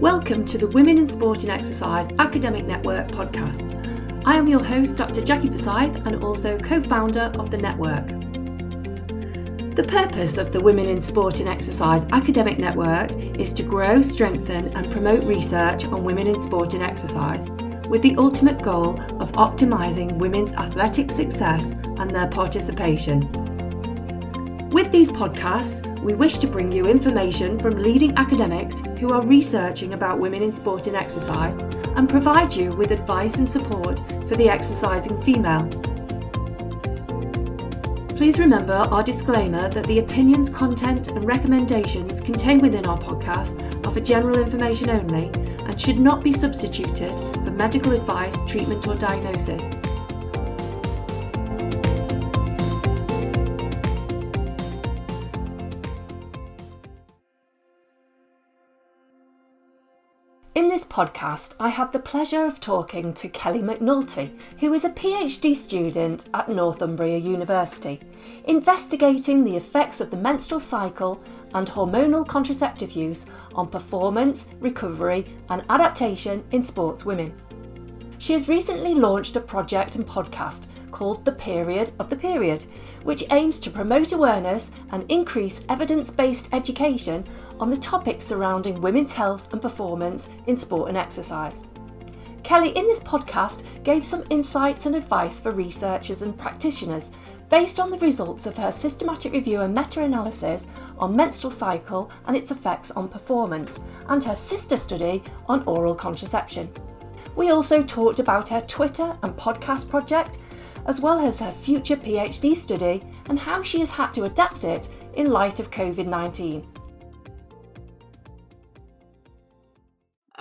Welcome to the Women in Sport and Exercise Academic Network podcast. I am your host, Dr. Jackie Forsyth, and also co founder of the network. The purpose of the Women in Sport and Exercise Academic Network is to grow, strengthen, and promote research on women in sport and exercise with the ultimate goal of optimising women's athletic success and their participation. With these podcasts, we wish to bring you information from leading academics who are researching about women in sport and exercise and provide you with advice and support for the exercising female. Please remember our disclaimer that the opinions, content, and recommendations contained within our podcast are for general information only and should not be substituted for medical advice, treatment, or diagnosis. This podcast, I had the pleasure of talking to Kelly McNulty, who is a PhD student at Northumbria University, investigating the effects of the menstrual cycle and hormonal contraceptive use on performance, recovery, and adaptation in sports women. She has recently launched a project and podcast called The Period of the Period, which aims to promote awareness and increase evidence based education on the topics surrounding women's health and performance in sport and exercise. Kelly, in this podcast, gave some insights and advice for researchers and practitioners based on the results of her systematic review and meta analysis on menstrual cycle and its effects on performance, and her sister study on oral contraception. We also talked about her Twitter and podcast project, as well as her future PhD study and how she has had to adapt it in light of COVID 19.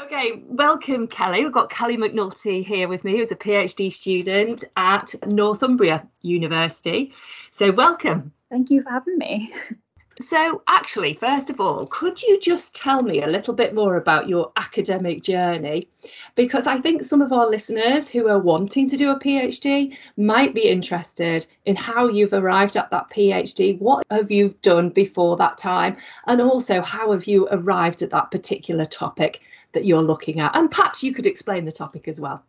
Okay, welcome Kelly. We've got Kelly McNulty here with me, who's a PhD student at Northumbria University. So, welcome. Thank you for having me. So, actually, first of all, could you just tell me a little bit more about your academic journey? Because I think some of our listeners who are wanting to do a PhD might be interested in how you've arrived at that PhD. What have you done before that time? And also, how have you arrived at that particular topic that you're looking at? And perhaps you could explain the topic as well.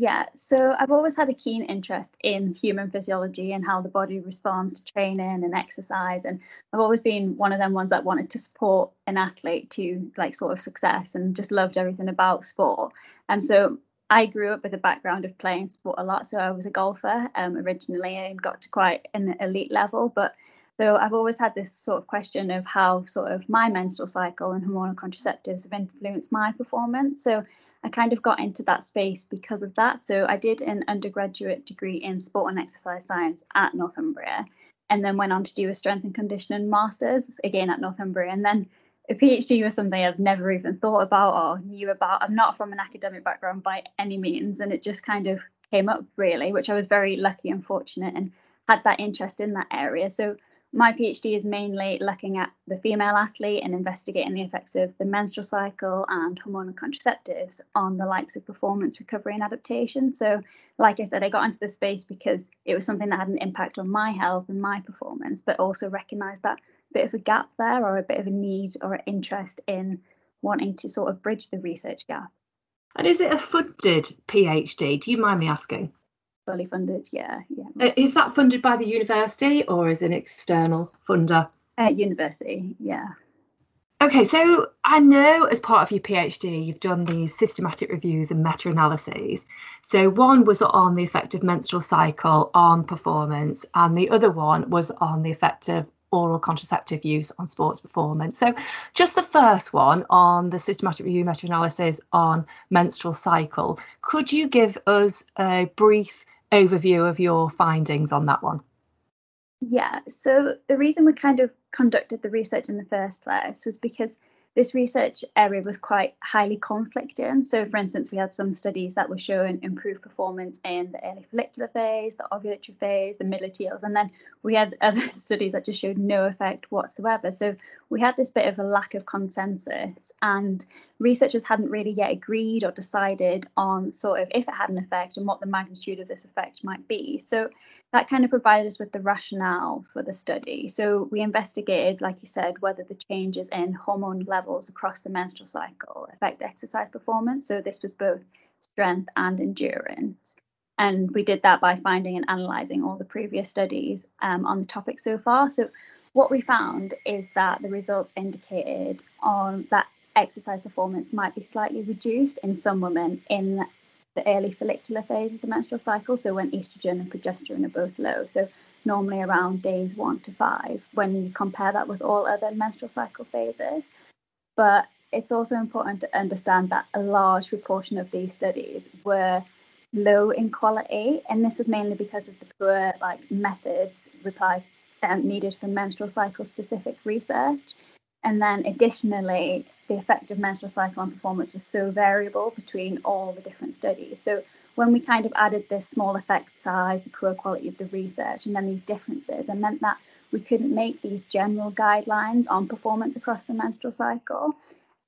Yeah, so I've always had a keen interest in human physiology and how the body responds to training and exercise. And I've always been one of them ones that wanted to support an athlete to like sort of success and just loved everything about sport. And so I grew up with a background of playing sport a lot. So I was a golfer um, originally and got to quite an elite level. But so I've always had this sort of question of how sort of my menstrual cycle and hormonal contraceptives have influenced my performance. So I kind of got into that space because of that. So I did an undergraduate degree in sport and exercise science at Northumbria, and then went on to do a strength and conditioning masters again at Northumbria, and then a PhD was something I've never even thought about or knew about. I'm not from an academic background by any means, and it just kind of came up really, which I was very lucky and fortunate and had that interest in that area. So my PhD is mainly looking at the female athlete and investigating the effects of the menstrual cycle and hormonal contraceptives on the likes of performance, recovery, and adaptation. So, like I said, I got into the space because it was something that had an impact on my health and my performance, but also recognised that bit of a gap there or a bit of a need or an interest in wanting to sort of bridge the research gap. And is it a funded PhD? Do you mind me asking? Fully funded. Yeah, yeah. Uh, is that funded by the university or is an external funder? Uh, university, yeah. Okay, so I know as part of your PhD, you've done these systematic reviews and meta analyses. So, one was on the effect of menstrual cycle on performance, and the other one was on the effect of oral contraceptive use on sports performance. So, just the first one on the systematic review meta analysis on menstrual cycle, could you give us a brief overview of your findings on that one? Yeah, so the reason we kind of conducted the research in the first place was because this research area was quite highly conflicting. So, for instance, we had some studies that were showing improved performance in the early follicular phase, the ovulatory phase, the midluteals, and then we had other studies that just showed no effect whatsoever. So, we had this bit of a lack of consensus, and researchers hadn't really yet agreed or decided on sort of if it had an effect and what the magnitude of this effect might be. So, that kind of provided us with the rationale for the study. So, we investigated, like you said, whether the changes in hormone levels across the menstrual cycle affect exercise performance. So this was both strength and endurance. And we did that by finding and analysing all the previous studies um, on the topic so far. So what we found is that the results indicated on that exercise performance might be slightly reduced in some women in the early follicular phase of the menstrual cycle, so when estrogen and progesterone are both low. So normally around days one to five when you compare that with all other menstrual cycle phases. But it's also important to understand that a large proportion of these studies were low in quality, and this was mainly because of the poor like methods replied um, needed for menstrual cycle specific research. And then additionally, the effect of menstrual cycle on performance was so variable between all the different studies. So when we kind of added this small effect size, the poor quality of the research, and then these differences, it meant that we couldn't make these general guidelines on performance across the menstrual cycle.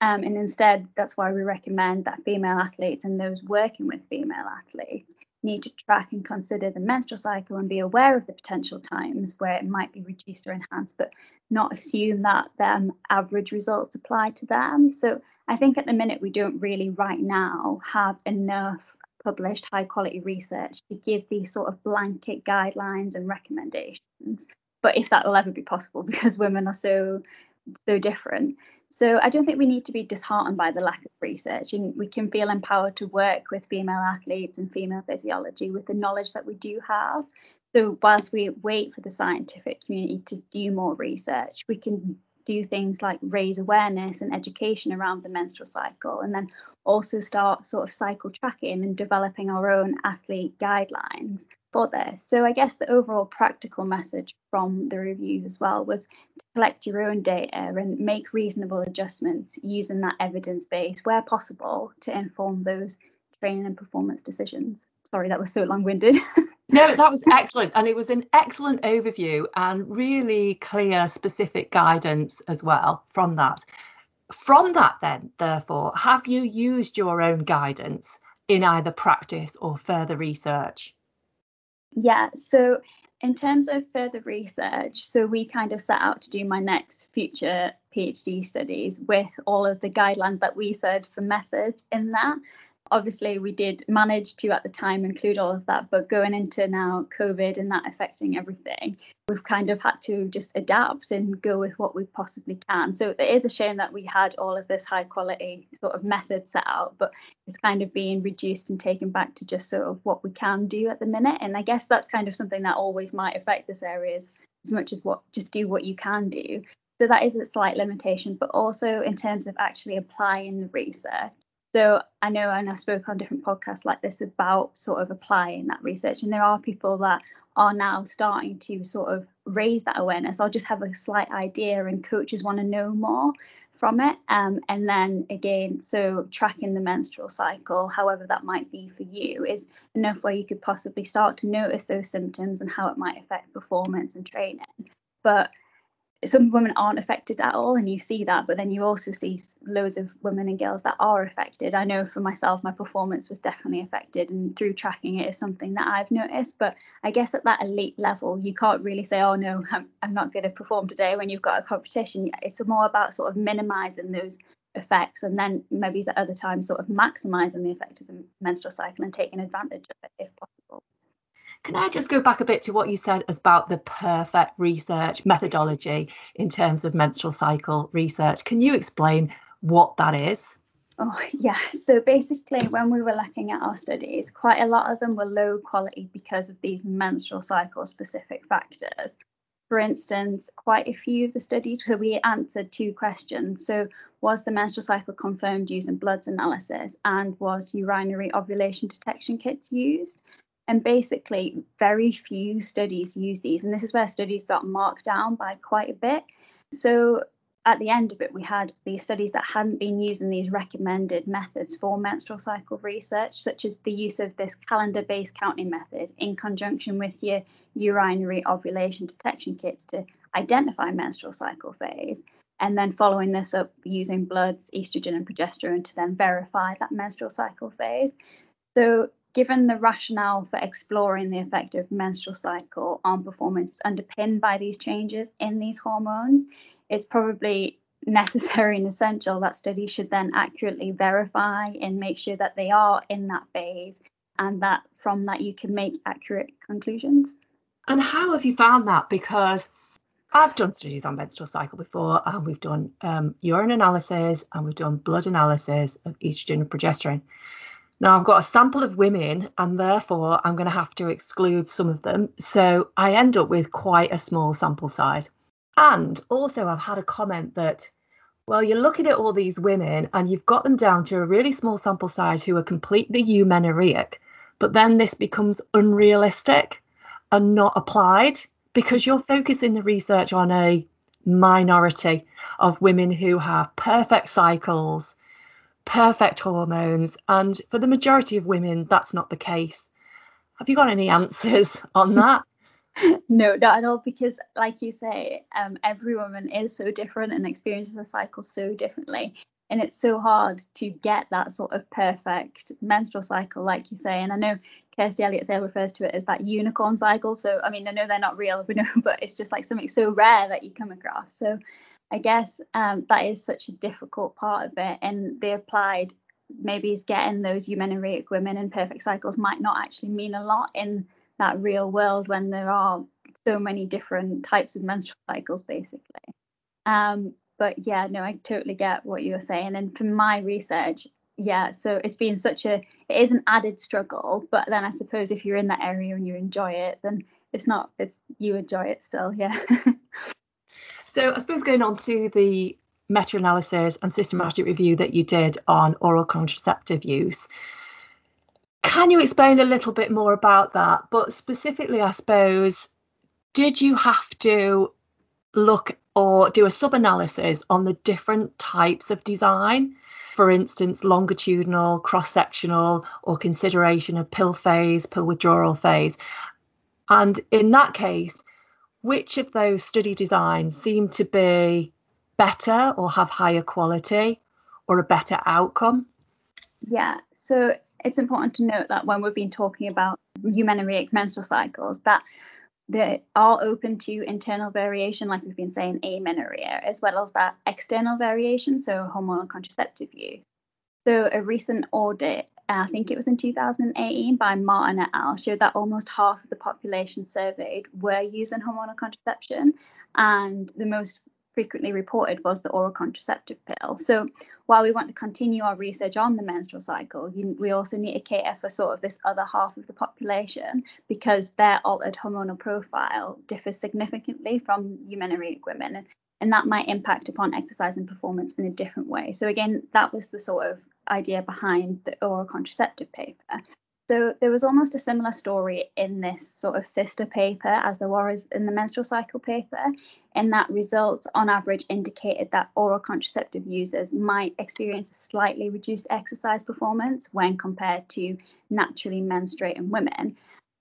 Um, and instead, that's why we recommend that female athletes and those working with female athletes need to track and consider the menstrual cycle and be aware of the potential times where it might be reduced or enhanced, but not assume that them average results apply to them. So I think at the minute we don't really right now have enough published high quality research to give these sort of blanket guidelines and recommendations. But if that will ever be possible, because women are so so different. So I don't think we need to be disheartened by the lack of research, and we can feel empowered to work with female athletes and female physiology with the knowledge that we do have. So whilst we wait for the scientific community to do more research, we can do things like raise awareness and education around the menstrual cycle, and then also start sort of cycle tracking and developing our own athlete guidelines for this. So I guess the overall practical message from the reviews as well was to collect your own data and make reasonable adjustments using that evidence base where possible to inform those training and performance decisions. Sorry, that was so long-winded. no, that was excellent. And it was an excellent overview and really clear, specific guidance as well from that. From that, then, therefore, have you used your own guidance in either practice or further research? Yeah, so in terms of further research, so we kind of set out to do my next future PhD studies with all of the guidelines that we said for methods in that obviously we did manage to at the time include all of that but going into now covid and that affecting everything we've kind of had to just adapt and go with what we possibly can. So it is a shame that we had all of this high quality sort of method set out but it's kind of being reduced and taken back to just sort of what we can do at the minute. And i guess that's kind of something that always might affect this area as much as what just do what you can do. So that is a slight limitation but also in terms of actually applying the research so I know, and I've spoke on different podcasts like this about sort of applying that research, and there are people that are now starting to sort of raise that awareness or just have a slight idea, and coaches want to know more from it. Um, and then again, so tracking the menstrual cycle, however that might be for you, is enough where you could possibly start to notice those symptoms and how it might affect performance and training. But some women aren't affected at all and you see that but then you also see loads of women and girls that are affected. I know for myself my performance was definitely affected and through tracking it is something that i've noticed but i guess at that elite level you can't really say oh no i'm, I'm not going to perform today when you've got a competition. It's more about sort of minimizing those effects and then maybe at other times sort of maximizing the effect of the menstrual cycle and taking advantage of it if possible can I just go back a bit to what you said about the perfect research methodology in terms of menstrual cycle research? Can you explain what that is? Oh, yeah. So basically, when we were looking at our studies, quite a lot of them were low quality because of these menstrual cycle specific factors. For instance, quite a few of the studies, so we answered two questions. So, was the menstrual cycle confirmed using bloods analysis, and was urinary ovulation detection kits used? And basically, very few studies use these. And this is where studies got marked down by quite a bit. So at the end of it, we had these studies that hadn't been using these recommended methods for menstrual cycle research, such as the use of this calendar based counting method in conjunction with your urinary ovulation detection kits to identify menstrual cycle phase. And then following this up using bloods, estrogen, and progesterone to then verify that menstrual cycle phase. So given the rationale for exploring the effect of menstrual cycle on performance underpinned by these changes in these hormones, it's probably necessary and essential that studies should then accurately verify and make sure that they are in that phase and that from that you can make accurate conclusions. And how have you found that? Because I've done studies on menstrual cycle before, and we've done um, urine analysis and we've done blood analysis of estrogen and progesterone. Now, I've got a sample of women, and therefore I'm going to have to exclude some of them. So I end up with quite a small sample size. And also, I've had a comment that, well, you're looking at all these women and you've got them down to a really small sample size who are completely eumenorrheic, but then this becomes unrealistic and not applied because you're focusing the research on a minority of women who have perfect cycles, perfect hormones, and for the majority of women, that's not the case. Have you got any answers on that? no, not at all, because like you say, um, every woman is so different and experiences the cycle so differently. And it's so hard to get that sort of perfect menstrual cycle, like you say. And I know Kirsty Elliott Sale refers to it as that unicorn cycle. So, I mean, I know they're not real, know, but it's just like something so rare that you come across. So, I guess um, that is such a difficult part of it. And the applied maybe is getting those eumenorrheic women in perfect cycles might not actually mean a lot in that real world when there are so many different types of menstrual cycles, basically. Um, but yeah, no, I totally get what you were saying. And from my research, yeah, so it's been such a it is an added struggle. But then I suppose if you're in that area and you enjoy it, then it's not it's you enjoy it still, yeah. so I suppose going on to the meta-analysis and systematic review that you did on oral contraceptive use. Can you explain a little bit more about that? But specifically, I suppose, did you have to look or do a sub analysis on the different types of design. For instance, longitudinal, cross sectional, or consideration of pill phase, pill withdrawal phase. And in that case, which of those study designs seem to be better or have higher quality or a better outcome? Yeah, so it's important to note that when we've been talking about eumenorrheic menstrual cycles, that they are open to internal variation, like we've been saying, amenorrhea, as well as that external variation, so hormonal contraceptive use. So a recent audit, I think it was in 2018 by Martin et al., showed that almost half of the population surveyed were using hormonal contraception, and the most frequently reported was the oral contraceptive pill. So while we want to continue our research on the menstrual cycle, you, we also need to cater for sort of this other half of the population because their altered hormonal profile differs significantly from eumenorrheic women. And, and that might impact upon exercise and performance in a different way. So again, that was the sort of idea behind the oral contraceptive paper. So there was almost a similar story in this sort of sister paper as there was in the menstrual cycle paper, in that results on average indicated that oral contraceptive users might experience a slightly reduced exercise performance when compared to naturally menstruating women.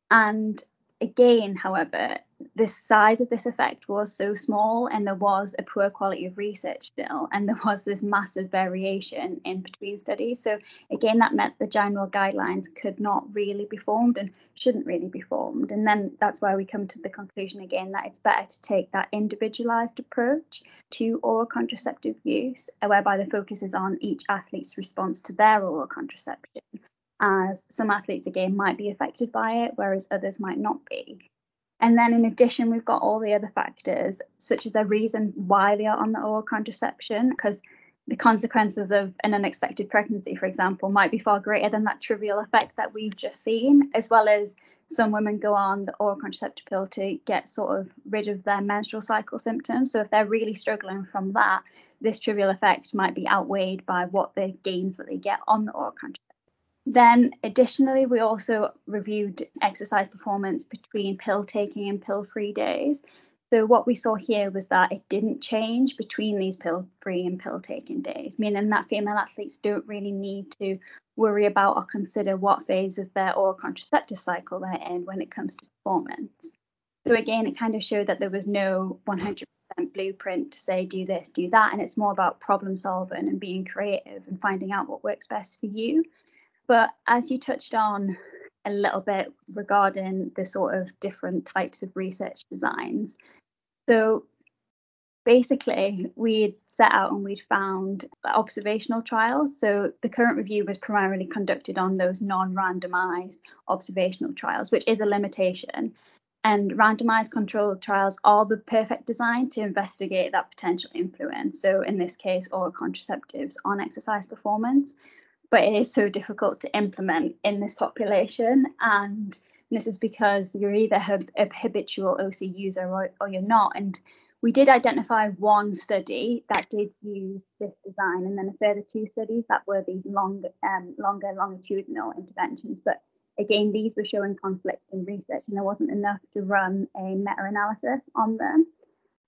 And again, however, the size of this effect was so small and there was a poor quality of research still and there was this massive variation in between studies. So again that meant the general guidelines could not really be formed and shouldn't really be formed. And then that's why we come to the conclusion again that it's better to take that individualized approach to oral contraceptive use whereby the focus is on each athlete's response to their oral contraception as some athletes again might be affected by it whereas others might not be and then in addition, we've got all the other factors, such as the reason why they are on the oral contraception, because the consequences of an unexpected pregnancy, for example, might be far greater than that trivial effect that we've just seen, as well as some women go on the oral contraceptive pill to get sort of rid of their menstrual cycle symptoms. So if they're really struggling from that, this trivial effect might be outweighed by what the gains that they get on the oral contraceptive. Then, additionally, we also reviewed exercise performance between pill taking and pill free days. So, what we saw here was that it didn't change between these pill free and pill taking days, meaning that female athletes don't really need to worry about or consider what phase of their oral contraceptive cycle they're in when it comes to performance. So, again, it kind of showed that there was no 100% blueprint to say do this, do that, and it's more about problem solving and being creative and finding out what works best for you. But as you touched on a little bit regarding the sort of different types of research designs, so basically we'd set out and we'd found observational trials. So the current review was primarily conducted on those non-randomized observational trials which is a limitation. And randomized controlled trials are the perfect design to investigate that potential influence. So in this case oral contraceptives on exercise performance but it is so difficult to implement in this population and this is because you're either a habitual OC user or, or you're not and we did identify one study that did use this design, and then a further two studies that were these long, um, longer longitudinal interventions. But again, these were showing conflict in research, and there wasn't enough to run a meta-analysis on them.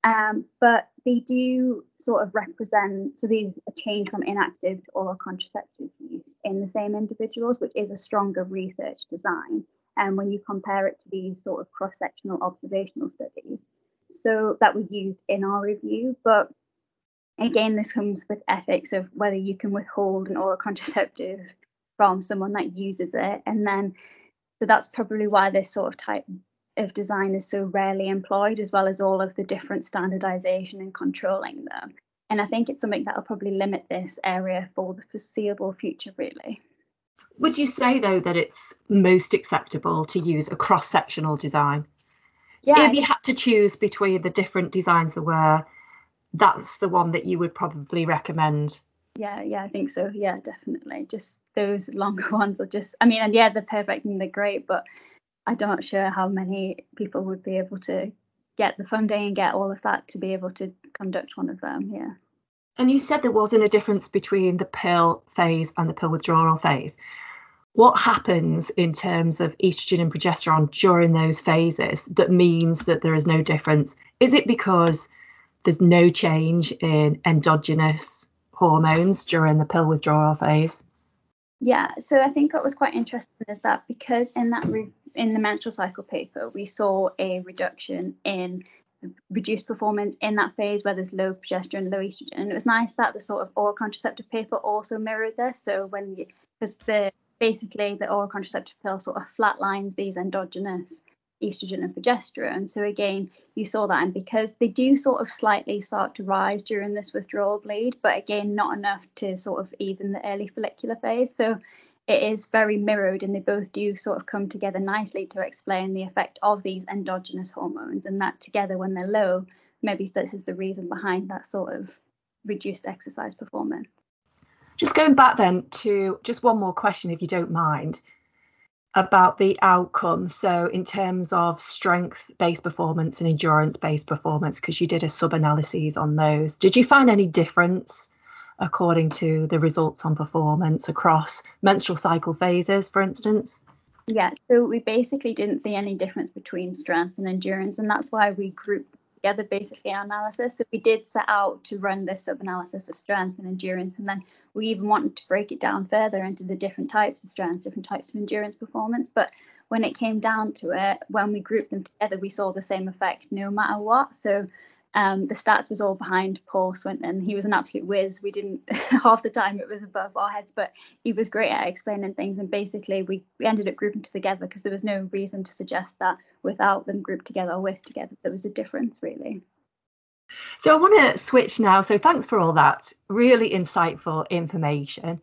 Um, but they do sort of represent so these a change from inactive to oral contraceptive use in the same individuals, which is a stronger research design. And when you compare it to these sort of cross-sectional observational studies, so that we used in our review. But again, this comes with ethics of whether you can withhold an oral contraceptive from someone that uses it. And then, so that's probably why this sort of type of design is so rarely employed, as well as all of the different standardization and controlling them. And I think it's something that will probably limit this area for the foreseeable future, really. Would you say, though, that it's most acceptable to use a cross sectional design? yeah. if you had to choose between the different designs there were, that's the one that you would probably recommend. Yeah, yeah, I think so. Yeah, definitely. Just those longer ones are just, I mean, and yeah, they're perfect and they're great, but I'm not sure how many people would be able to get the funding and get all of that to be able to conduct one of them. Yeah. And you said there wasn't a difference between the pill phase and the pill withdrawal phase what happens in terms of estrogen and progesterone during those phases that means that there is no difference? Is it because there's no change in endogenous hormones during the pill withdrawal phase? Yeah, so I think what was quite interesting is that because in that re- in the menstrual cycle paper we saw a reduction in reduced performance in that phase where there's low progesterone, low estrogen, and it was nice that the sort of oral contraceptive paper also mirrored this. So when you because the basically the oral contraceptive pill sort of flatlines these endogenous estrogen and progesterone. So again, you saw that, and because they do sort of slightly start to rise during this withdrawal bleed, but again, not enough to sort of even the early follicular phase. So it is very mirrored, and they both do sort of come together nicely to explain the effect of these endogenous hormones, and that together when they're low, maybe this is the reason behind that sort of reduced exercise performance. Just going back then to just one more question, if you don't mind, about the outcome. So, in terms of strength based performance and endurance based performance, because you did a sub analysis on those, did you find any difference according to the results on performance across menstrual cycle phases, for instance? Yeah, so we basically didn't see any difference between strength and endurance, and that's why we grouped together basically our analysis. So we did set out to run this sub analysis of strength and endurance, and then we even wanted to break it down further into the different types of strengths, different types of endurance performance. But when it came down to it, when we grouped them together, we saw the same effect no matter what. So um, the stats was all behind Paul Swinton. He was an absolute whiz. We didn't half the time it was above our heads, but he was great at explaining things. And basically, we, we ended up grouping together because there was no reason to suggest that without them grouped together or with together there was a difference really. So I want to switch now. So thanks for all that really insightful information.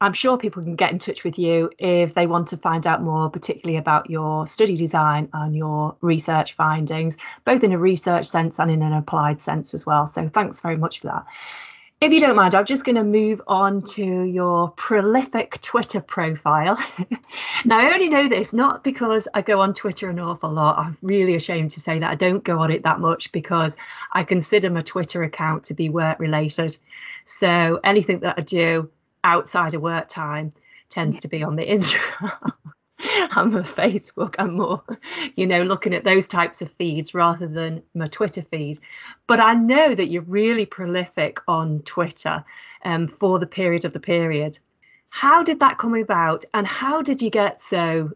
I'm sure people can get in touch with you if they want to find out more, particularly about your study design and your research findings, both in a research sense and in an applied sense as well. So thanks very much for that. If you don't mind, I'm just going to move on to your prolific Twitter profile. now, I only know this not because I go on Twitter an awful lot. I'm really ashamed to say that I don't go on it that much because I consider my Twitter account to be work related. So anything that I do outside of work time tends to be on the Instagram. I'm a Facebook. I'm more, you know, looking at those types of feeds rather than my Twitter feed. But I know that you're really prolific on Twitter um, for the period of the period. How did that come about, and how did you get so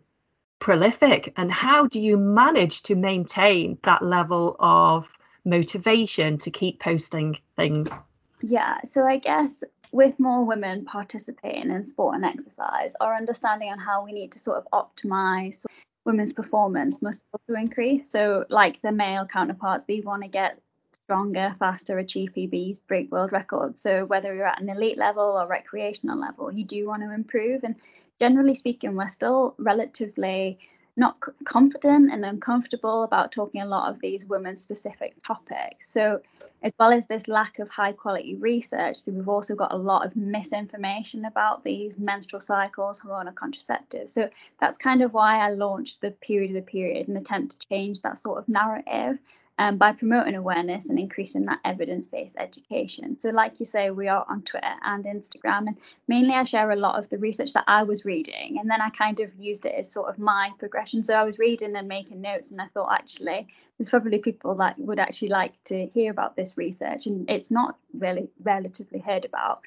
prolific? And how do you manage to maintain that level of motivation to keep posting things? Yeah, so I guess with more women participating in sport and exercise, our understanding on how we need to sort of optimize women's performance must also increase. So, like the male counterparts, we want to get stronger, faster, achieve PBs, break world records. So whether you're at an elite level or recreational level, you do want to improve. And generally speaking, we're still relatively not confident and uncomfortable about talking a lot of these women specific topics. So, as well as this lack of high quality research, we've also got a lot of misinformation about these menstrual cycles, hormonal contraceptives. So, that's kind of why I launched the period of the period, an attempt to change that sort of narrative um, by promoting awareness and increasing that evidence based education. So, like you say, we are on Twitter and Instagram, and mainly I share a lot of the research that I was reading, and then I kind of used it as sort of my progression. So, I was reading and making notes, and I thought actually, there's probably people that would actually like to hear about this research, and it's not really relatively heard about.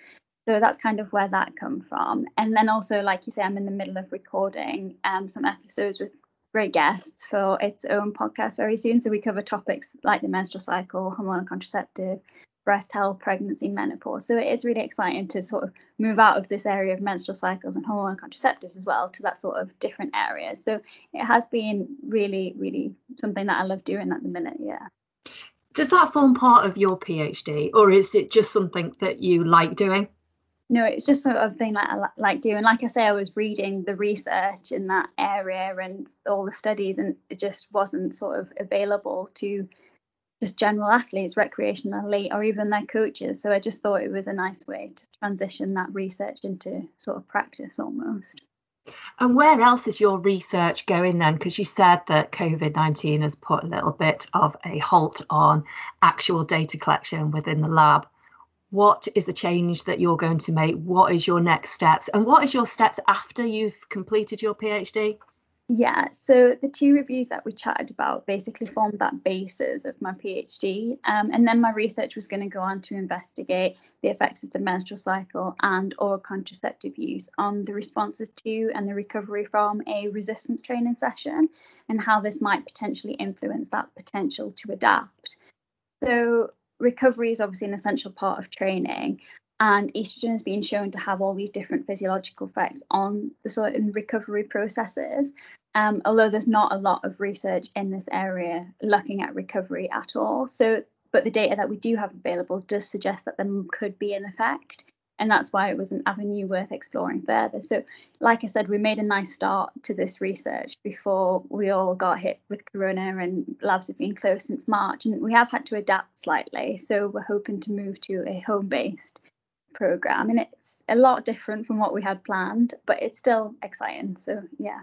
So that's kind of where that come from. And then also, like you say, I'm in the middle of recording um, some episodes with great guests for its own podcast very soon. So we cover topics like the menstrual cycle, hormonal contraceptive, breast health, pregnancy, menopause. So it is really exciting to sort of move out of this area of menstrual cycles and hormonal contraceptives as well to that sort of different areas. So it has been really, really something that I love doing at the minute. Yeah. Does that form part of your PhD or is it just something that you like doing? No, it's just sort of thing like I like doing. Like I say, I was reading the research in that area and all the studies, and it just wasn't sort of available to just general athletes, recreational elite, or even their coaches. So I just thought it was a nice way to transition that research into sort of practice almost. And where else is your research going then? Because you said that COVID 19 has put a little bit of a halt on actual data collection within the lab what is the change that you're going to make? What is your next steps? And what is your steps after you've completed your phd yeah so the two reviews that we chatted about basically formed that basis of my phd um, and then my research was going to go on to investigate the effects of the menstrual cycle and oral contraceptive use on the responses to and the recovery from a resistance training session and how this might potentially influence that potential to adapt. So recovery is obviously an essential part of training and estrogen has been shown to have all these different physiological effects on the certain recovery processes. Um, although there's not a lot of research in this area looking at recovery at all. So but the data that we do have available does suggest that there could be an effect and that's why it was an avenue worth exploring further. So, like I said, we made a nice start to this research before we all got hit with corona, and labs have been closed since March, and we have had to adapt slightly. So, we're hoping to move to a home based program, and it's a lot different from what we had planned, but it's still exciting. So, yeah.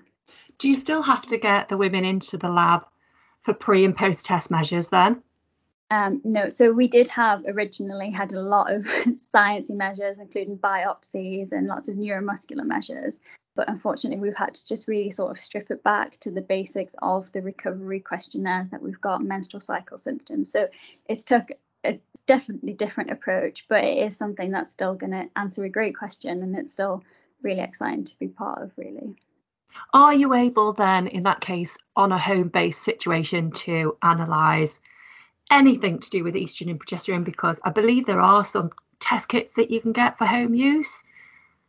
Do you still have to get the women into the lab for pre and post test measures then? Um, no, so we did have originally had a lot of sciencey measures, including biopsies and lots of neuromuscular measures. But unfortunately, we've had to just really sort of strip it back to the basics of the recovery questionnaires that we've got, menstrual cycle symptoms. So it's took a definitely different approach, but it is something that's still going to answer a great question, and it's still really exciting to be part of, really. Are you able then, in that case, on a home based situation, to analyse? Anything to do with estrogen and progesterone because I believe there are some test kits that you can get for home use.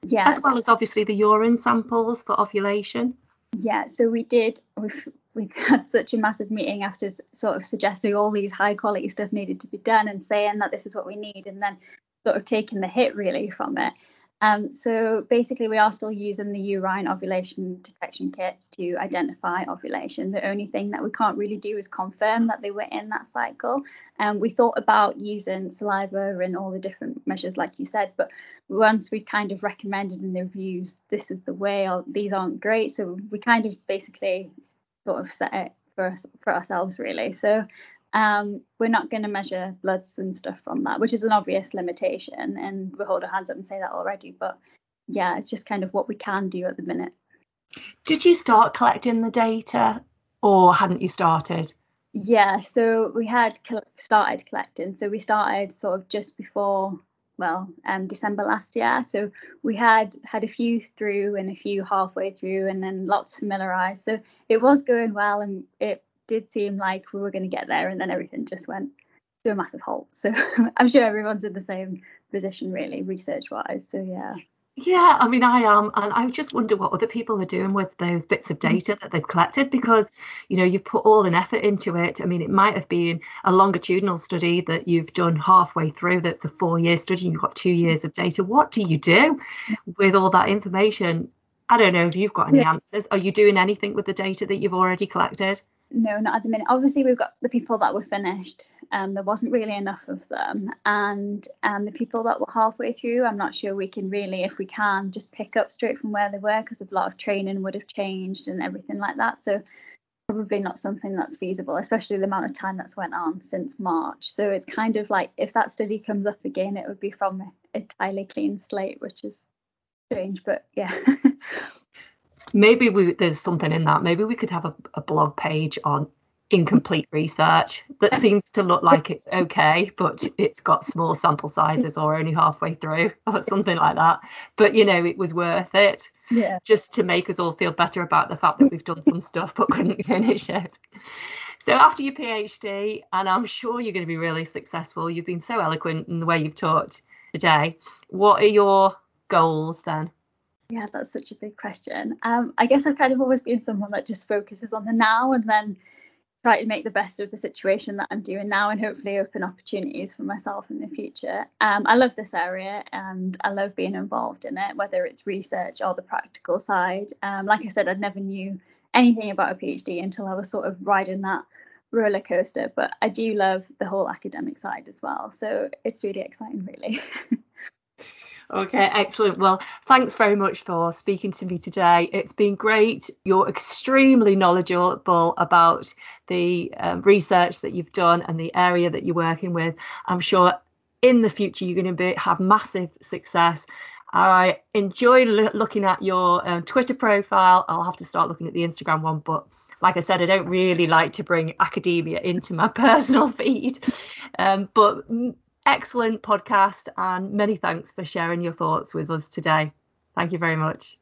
Yeah. As well as obviously the urine samples for ovulation. Yeah, so we did we've we had such a massive meeting after sort of suggesting all these high quality stuff needed to be done and saying that this is what we need and then sort of taking the hit really from it. Um, so basically, we are still using the urine ovulation detection kits to identify ovulation. The only thing that we can't really do is confirm that they were in that cycle. And um, we thought about using saliva and all the different measures, like you said, but once we kind of recommended in the reviews, this is the way, or these aren't great. So we kind of basically sort of set it for us for ourselves, really. So um, we're not going to measure bloods and stuff from that, which is an obvious limitation. And we hold our hands up and say that already. But yeah, it's just kind of what we can do at the minute. Did you start collecting the data or hadn't you started? Yeah, so we had started collecting. So we started sort of just before, well, um, December last year. So we had had a few through and a few halfway through, and then lots familiarized. So it was going well, and it did seem like we were going to get there, and then everything just went to a massive halt. So I'm sure everyone's in the same position, really, research wise. So yeah. Yeah, I mean, I am, and I just wonder what other people are doing with those bits of mm. data that they've collected because, you know, you've put all an effort into it. I mean, it might have been a longitudinal study that you've done halfway through, that's a four year study, and you've got two years of data. What do you do with all that information? I don't know if you've got any yeah. answers. Are you doing anything with the data that you've already collected? No, not at the minute. Obviously, we've got the people that were finished. Um, there wasn't really enough of them, and um, the people that were halfway through, I'm not sure we can really, if we can, just pick up straight from where they were because a lot of training would have changed and everything like that. So probably not something that's feasible, especially the amount of time that's went on since March. So it's kind of like if that study comes up again, it would be from an entirely clean slate, which is strange, but yeah. maybe we, there's something in that. Maybe we could have a, a blog page on incomplete research that seems to look like it's okay, but it's got small sample sizes or only halfway through or something like that. But you know, it was worth it. Yeah. Just to make us all feel better about the fact that we've done some stuff but couldn't finish it. So after your PhD, and I'm sure you're going to be really successful, you've been so eloquent in the way you've talked today. What are your goals then? Yeah, that's such a big question. Um, I guess I've kind of always been someone that just focuses on the now and then try to make the best of the situation that I'm doing now and hopefully open opportunities for myself in the future. Um, I love this area and I love being involved in it, whether it's research or the practical side. Um, like I said, I never knew anything about a PhD until I was sort of riding that roller coaster, but I do love the whole academic side as well. So it's really exciting, really. Okay, excellent. Well, thanks very much for speaking to me today. It's been great. You're extremely knowledgeable about the um, research that you've done and the area that you're working with. I'm sure in the future you're going to be, have massive success. I enjoy lo- looking at your um, Twitter profile. I'll have to start looking at the Instagram one, but like I said, I don't really like to bring academia into my personal feed. Um, but excellent podcast and many thanks for sharing your thoughts with us today. Thank you very much.